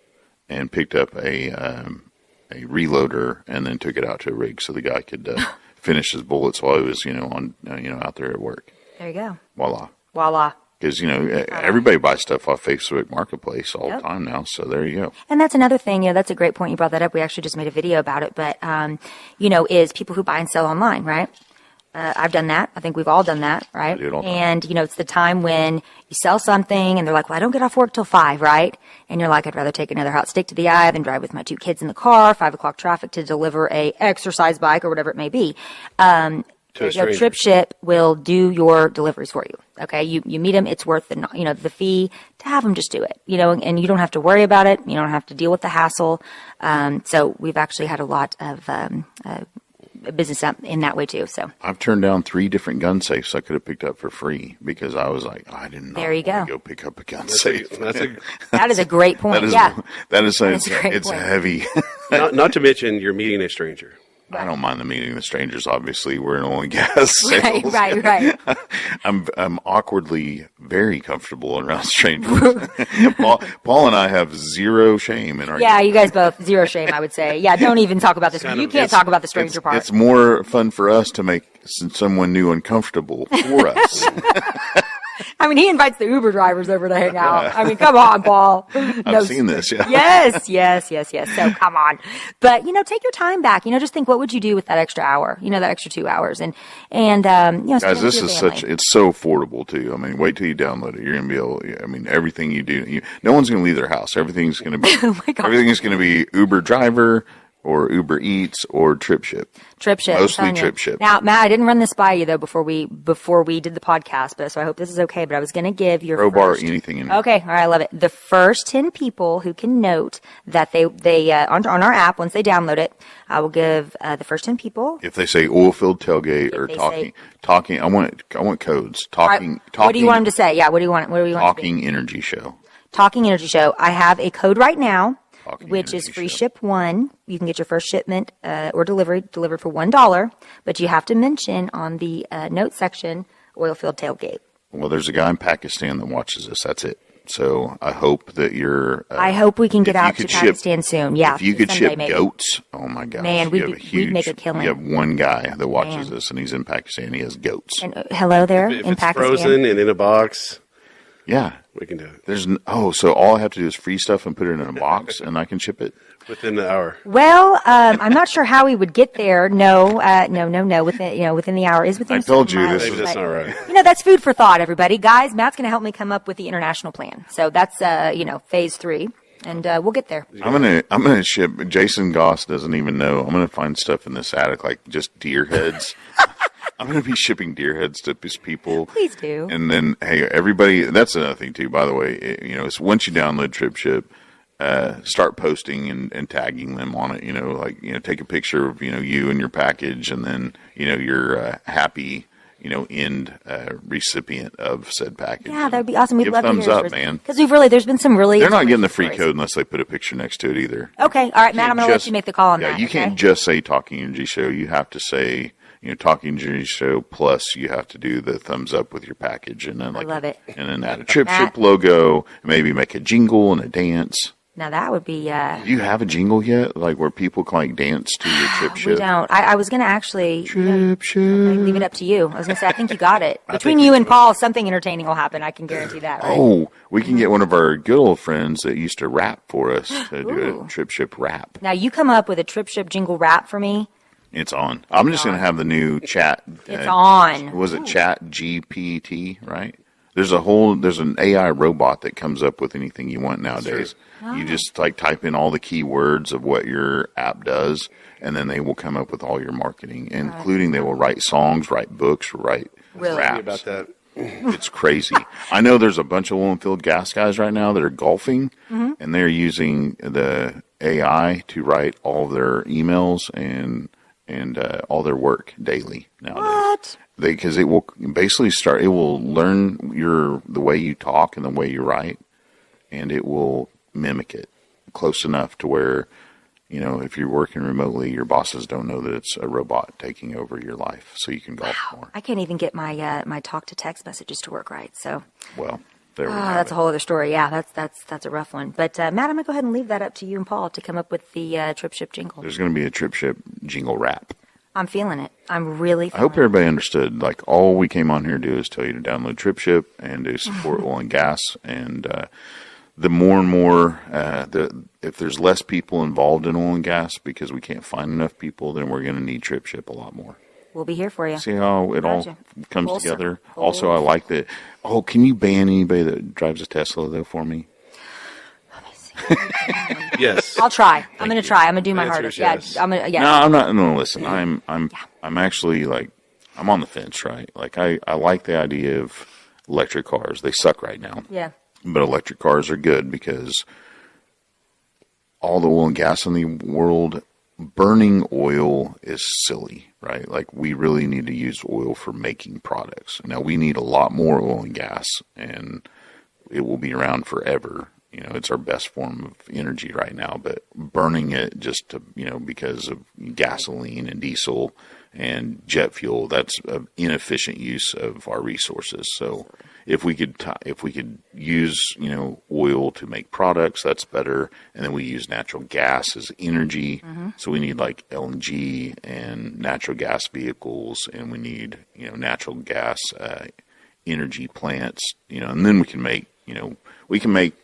and picked up a um, a reloader, and then took it out to a rig so the guy could uh, (laughs) finish his bullets while he was you know on uh, you know out there at work. there you go. Voila. Voila. Because you know everybody buys stuff off Facebook Marketplace all Yep. the time now, so there you go. And that's another thing, you know, that's a great point. You brought that up. We actually just made a video about it, but, um, you know, is people who buy and sell online, right? Uh, I've done that. I think we've all done that, right? do it all the time. And, you know, it's the time when you sell something and they're like, well, I don't get off work till five, right? And you're like, I'd rather take another hot stick to the eye than drive with my two kids in the car, five o'clock traffic to deliver a exercise bike or whatever it may be. Um, To a you know. TripShip will do your deliveries for you. Okay, you you meet them. It's worth the you know the fee to have them just do it. You know, and you don't have to worry about it. You don't have to deal with the hassle. Um, so we've actually had a lot of um, uh, business up in that way too. So I've turned down three different gun safes I could have picked up for free because I was like, I didn't. There you go. Go pick up a gun That's safe. (laughs) a, (laughs) that's a, that is a great point. that is yeah, that is That it's, is a great it's point. heavy. (laughs) not, not to mention you're meeting a stranger. I don't mind the meeting the strangers. Obviously, we're in oil and (laughs) gas right, sales. right, right. (laughs) I'm I'm awkwardly very comfortable around (laughs) strangers. Paul, Paul and I have zero shame in our. Yeah, you guys both zero shame. I would say. Yeah, don't even talk about this. kind You of- can't talk about the stranger It's, part. it's more fun for us to make someone new uncomfortable for us. I mean, he invites the Uber drivers over to hang out. I mean, come on, Paul. (laughs) No, I've seen this. Yeah. yes, yes, yes, yes. So come on. But, you know, take your time back. You know, just think what would you do with that extra hour? You know, that extra two hours. And, and, um, you know, Guys, this is family. such, it's so affordable too. I mean, wait till you download it. You're going to be able, I mean, everything you do, you, no one's going to leave their house. Everything's going to be, (laughs) Oh my God. everything is going to be Uber driver or Uber Eats or TripShip. Trip ship. Mostly telling you. trip ship. Now, Matt, I didn't run this by you though before we before we did the podcast, but so I hope this is okay. But I was going to give your Crowbar, first, anything in here. Okay, all right, I love it. The first ten people who can note that they they uh, on on our app once they download it, I will give uh, the first ten people. If they say oil field tailgate or they say- talking, talking, I want, I want codes. All right, Talking, talking, what do you want them to say? Yeah, what do you want? What do you want? it to be? talking energy show. Talking Energy Show. I have a code right now, Talking which is free Show. ship one. You can get your first shipment uh, or delivery delivered for one dollar, but you have to mention on the uh, note section oil field tailgate. Well, there's a guy in Pakistan that watches this. That's it. So I hope that you're. Uh, I hope we can get out to could ship- Pakistan soon. Yeah, if you could someday ship maybe. goats, oh my gosh, Man, we'd have be- a we'd huge, make a killing. You have one guy that watches Man. this, and he's in Pakistan. He has goats. And, uh, hello there If in it's Pakistan. frozen and in a box, yeah, we can do it there's n- oh, so all I have to do is free stuff and put it in a box, (laughs) and I can ship it. within the hour. Well, um, I'm not sure how we would get there. No, uh, no, no, no. Within you know, within the hour is within. I a told certain you this mileage, Maybe that's but- not right. You know, that's food for thought, everybody. Guys, Matt's going to help me come up with the international plan. So that's, uh, you know, phase three. And uh, we'll get there. I'm gonna I'm gonna ship. Jason Goss doesn't even know. I'm gonna find stuff in this attic like just deer heads. (laughs) I'm gonna be shipping deer heads to these people. Please do. And then hey, everybody. That's another thing too. By the way, it- you know, it's once you download TripShip, uh, start posting and, and tagging them on it. You know, like you know, take a picture of you know you and your package, and then you know you're uh, happy. You know, end uh, recipient of said package. Yeah, that would be awesome. We'd Give love thumbs to hear up, man. Because we've really, there's been some really. They're not getting the free stories. code unless they put a picture next to it either. Okay, all right, Matt. I'm going to let you make the call on yeah, that. you okay? can't just say Talking Energy Show. You have to say, you know, Talking Energy Show plus you have to do the thumbs up with your package and then like love it. and then add a trip ship logo, maybe make a jingle and a dance. Now that would be. Uh, Do you have a jingle yet? Like where people can like dance to your trip (sighs) we don't. I, I was going to actually Trip ship. leave it up to you. I was going to say I think you got it. (laughs) Between you and Paul, something entertaining will happen. I can guarantee that. Right? Oh, we can get one of our good old friends that used to rap for us to do Ooh. a trip ship rap. Now you come up with a trip ship jingle rap for me. It's on. I'm just going to have the new chat. It's uh, on. Was it Chat GPT? Right. There's a whole. There's an AI robot that comes up with anything you want nowadays. You just like type in all the keywords of what your app does, and then they will come up with all your marketing, including they will write songs, write books, write Really? raps. About that. (clears throat) It's crazy. I know there's a bunch of oil and field gas guys right now that are golfing, Mm-hmm. and they're using the AI to write all their emails and and uh, all their work daily nowadays. What? They because it will basically start. It will learn your the way you talk and the way you write, and it will mimic it close enough to where. You know, if you're working remotely, your bosses don't know that it's a robot taking over your life, so you can golf more. I can't even get my uh, my talk to text messages to work right. So Well, there Ah, that's it. a whole other story. Yeah, that's that's that's a rough one. But uh, Matt, I'm gonna go ahead and leave that up to you and Paul to come up with the uh, trip ship jingle. There's going to be a trip ship jingle rap. I'm feeling it. I'm really. I hope it. everybody understood. Like all we came on here to do is tell you to download TripShip and to support (laughs) oil and gas. And uh, the more and more, uh, the if there's less people involved in oil and gas because we can't find enough people, then we're going to need TripShip a lot more. We'll be here for you. See how it all comes Full together. circle. Also, I like that. Oh, can you ban anybody that drives a Tesla though for me? (laughs) Yes. I'll try. I'm gonna try. I'm gonna do my Answer hardest. is Yeah, yes. I'm gonna. Yeah. No, I'm not. No, listen. I'm I'm I'm actually like I'm on the fence, right? Like I I like the idea of electric cars. They suck right now, Yeah. but electric cars are good because all the oil and gas in the world, burning oil is silly, right? Like we really need to use oil for making products. Now we need a lot more oil and gas, and it will be around forever. You know, it's our best form of energy right now, but burning it just to, you know, because of gasoline and diesel and jet fuel, that's an inefficient use of our resources. So if we could, ti if we could use, you know, oil to make products, that's better. And then we use natural gas as energy. So we need like LNG and natural gas vehicles and we need, you know, natural gas, uh, energy plants, you know, and then we can make, you know, we can make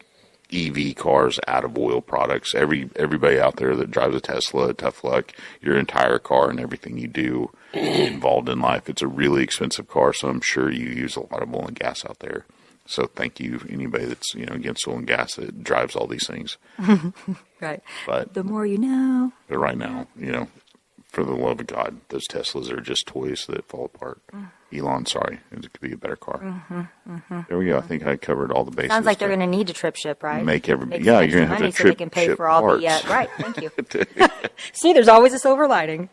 EV cars out of oil products. Every everybody out there that drives a Tesla, tough luck. Your entire car and everything you do (clears throat) involved in life. It's a really expensive car, so I'm sure you use a lot of oil and gas out there. So thank you, anybody that's you know against oil and gas that drives all these things. (laughs) Right. But The more you know. but right now, you know, for the love of God, those Teslas are just toys that fall apart. Mm-hmm. Elon, sorry, it could be a better car. Mm-hmm, mm-hmm. There we go. I think I covered all the bases. Sounds like they're going to need a trip ship, right? Make everybody- Make yeah, you're gonna have to money so they can pay ship for all the. Uh, parts. Uh, right. Thank you. (laughs) (laughs) See, there's always a silver lining.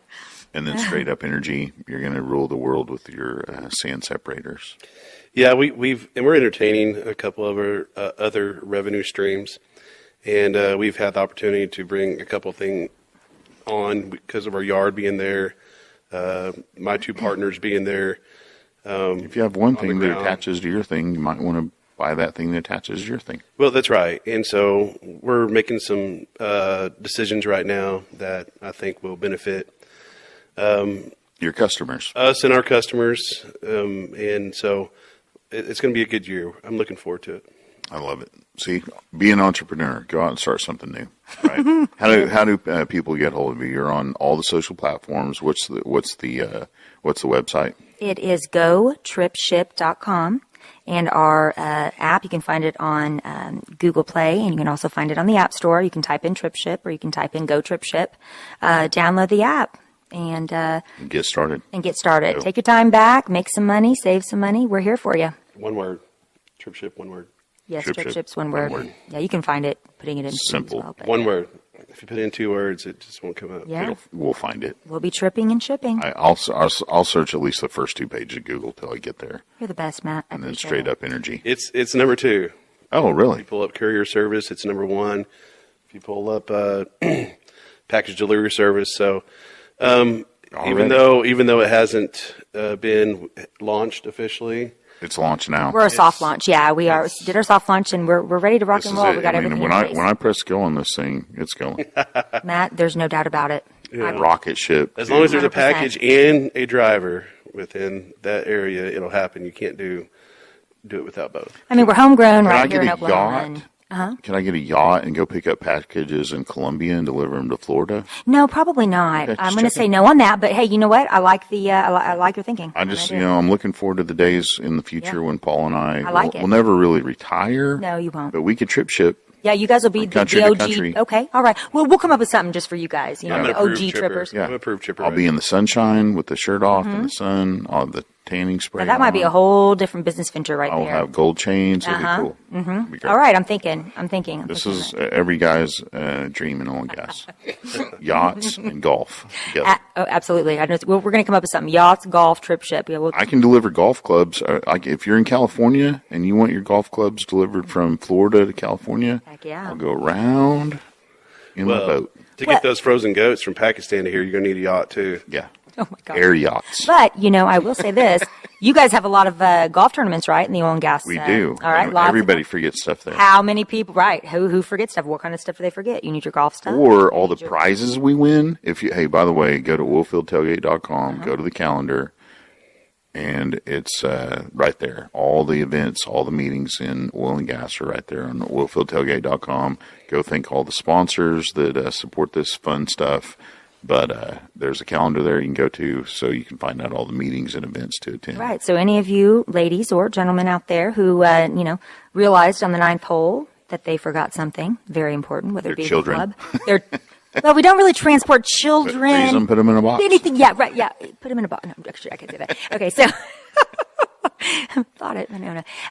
And then straight up energy. You're going to rule the world with your uh, sand separators. Yeah, we, we've and we're entertaining a couple of our uh, other revenue streams, and uh, we've had the opportunity to bring a couple things on because of our yard being there, uh, my two partners being there. If you have one On thing that attaches to your thing, you might want to buy that thing that attaches to your thing. Well, that's right, and so we're making some uh, decisions right now that I think will benefit Your customers. us and our customers, um, and so it, it's going to be a good year. I'm looking forward to it. I love it. See, be an entrepreneur. Go out and start something new. Right? (laughs) how do how do uh, people get hold of you? You're on all the social platforms. What's the what's the uh, what's the website? It is gotripship.com. And our uh, app, you can find it on um, Google Play, and you can also find it on the App Store. You can type in TripShip, or you can type in Go TripShip. Uh, download the app and uh, Get started. and get started. Go. Take your time back, make some money, save some money. We're here for you. One word, trip ship, one word. Yes, Trip TripShip's Ship, one one word. word. Yeah, you can find it putting it in Simple. As well, but One word. If you put in two words, it just won't come up. Yeah, It'll, we'll find it. we'll be tripping and shipping. I, I'll, I'll I'll search at least the first two pages of Google till I get there, You're the best, Matt. I and then straight it. up energy. It's it's number two. Oh, really? Pull up courier service, it's number one. If you pull up uh, (clears throat) package delivery service, so um, even though even though it hasn't uh, been launched officially, It's launched now. We're a soft launch. Yeah, we are. Did our soft launch and we're, we're ready to rock This and roll. it. We got I mean, everything when I when I press go on this thing, it's going. (laughs) Matt, there's no doubt about it. Rocket ship. As long as there's a 100%. package and a driver within that area, it'll happen. You can't do do it without both. I mean, we're homegrown Can I right here get in a Oklahoma. Yacht? and- uh-huh. Can I get a yacht and go pick up packages in Colombia and deliver them to Florida? No, probably not. Okay, I'm going to say no on that. But hey, you know what? I like the uh, I, li- I like your thinking. I just, do. you know, I'm looking forward to the days in the future Yeah. when Paul and I, I like will we'll never really retire. No, you won't. But we could trip ship. Yeah, you guys will be the, the OG. country. Okay, all right. Well, we'll come up with something just for you guys. You know, I'm the OG chipper. trippers. Yeah. I'm an approved chipper. I'll be in the sunshine with the shirt off in the sun, all the tanning spray. Now, that might be a whole different business venture right I'll there. have gold chains. It'll Uh-huh. be cool. Mm-hmm. Be all right, I'm thinking. I'm thinking. I'm This thinking is uh, every guy's uh, dream in oil and gas. (laughs) Yachts and golf together. A- oh, absolutely. I know. We're going to come up with something. Yachts, golf, trip ship. Yeah, we'll, I can deliver golf clubs. Uh, I, if you're in California and you want your golf clubs delivered from Florida to California, Heck yeah. I'll go around in my Well, boat. to Well- get those frozen goats from Pakistan to here, you're gonna need a yacht too. Yeah, (laughs) oh my god. air yachts. But you know, I will say this: (laughs) you guys have a lot of uh, golf tournaments, right? In the oil and gas. we uh, do. All right. Lots Everybody forgets stuff there. How many people? Right. Who who forgets stuff? What kind of stuff do they forget? You need your golf stuff. or all the your- prizes we win. If you, hey, by the way, go to oilfieldtailgate.com, Uh-huh. go to the calendar, and it's uh, right there. All the events, all the meetings in oil and gas are right there on oilfieldtailgate.com. Go thank all the sponsors that uh, support this fun stuff. But uh, there's a calendar there you can go to, so you can find out all the meetings and events to attend. Right. So, any of you ladies or gentlemen out there who, uh, you know, realized on the ninth hole that they forgot something very important, whether Their it be children. the club, (laughs) their well, we don't really transport children. Freeze them, put them in a box. Anything? Yeah. Right. Yeah. Put them in a box. No, actually, I can't say that. Okay. So. (laughs) (laughs) Thought it.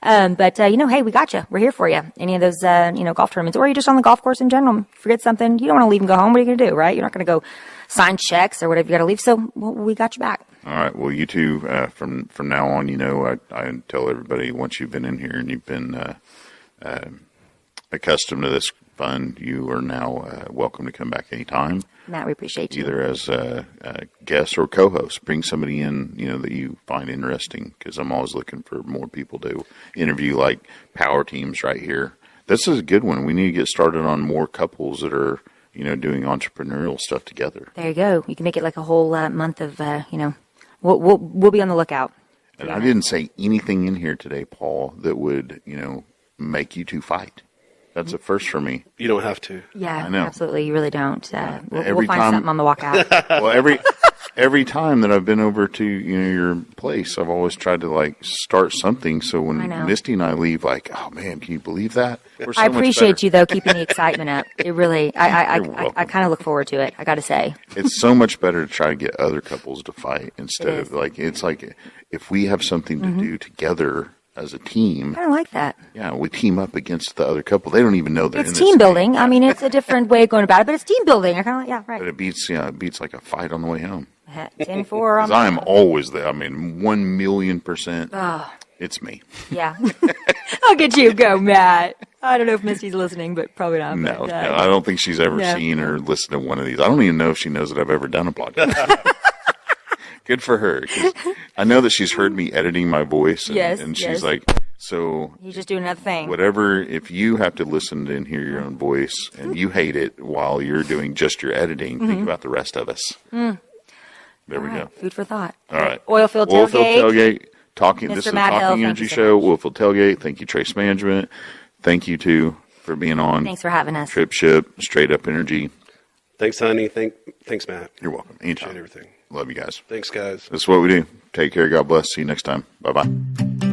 Um, but uh, you know, hey, we got you. We're here for you. Any of those, uh, you know, golf tournaments, or you're just on the golf course in general. Forget something, you don't want to leave and go home. What are you going to do, right? You're not going to go sign checks or whatever you got to leave. So well, we got you back. All right. Well, you two, uh, from from now on, you know, I, I tell everybody once you've been in here and you've been uh, uh, accustomed to this fun, you are now uh, welcome to come back anytime, Matt, we appreciate you. either as a, a guest or co-host. Bring somebody in, you know, that you find interesting, because I'm always looking for more people to interview, like power teams right here. This is a good one. We need to get started on more couples that are, you know, doing entrepreneurial stuff together. There you go. You can make it like a whole uh, month of, uh, you know, we'll, we'll we'll be on the lookout. And I didn't say anything in here today, Paul, that would, you know, make you two fight. That's a first for me. You don't have to. Yeah, I know. absolutely. You really don't. Uh, we'll, Every we'll find time- something on the walkout. (laughs) Well, every every time that I've been over to you know your place, I've always tried to like start something. So when I know. Misty and I leave, like, oh man, can you believe that? We're so I appreciate better. you though, keeping the excitement up. It really, I, I, I, (laughs) I. I kind of look forward to it. I got to say. It's so much better to try to get other couples to fight instead of. Mm-hmm. like it's like if we have something to do together as a team. I don't like that. Yeah, we team up against the other couple. They don't even know they're It's team building. thing. I mean, it's a (laughs) different way of going about it, but it's team building. I kind of like, yeah, But it beats yeah, it beats like a fight on the way home. (laughs) Ten four. Because I am always there. I mean, one million percent. Ah. It's me. Yeah. (laughs) Look at you go, Matt. I don't know if Misty's listening, but probably not. No, but, uh, no, I don't think she's ever No. seen or listened to one of these. I don't even know if she knows that I've ever done a podcast. Good for her. I know that she's heard me editing my voice, and, Yes, and she's yes. like, "So you just doing another thing. whatever. If you have to listen and hear your own voice, and you hate it while you're doing just your editing, Mm-hmm. think about the rest of us." Mm. There we All right, go. Food for thought. All right. Oilfield Oilfield tailgate. tailgate. Talking. This Mr. is Matt Talking thank Energy so Show. much. Oilfield tailgate. Thank you, Tres Management. Thank you too for being on. Thanks for having us. TripShip, Straight Up Energy. Thanks, honey. Thank, thanks, Matt. You're welcome. Appreciate Anytime. everything. Love you guys. Thanks, guys. That's what we do. Take care. God bless. See you next time. Bye bye.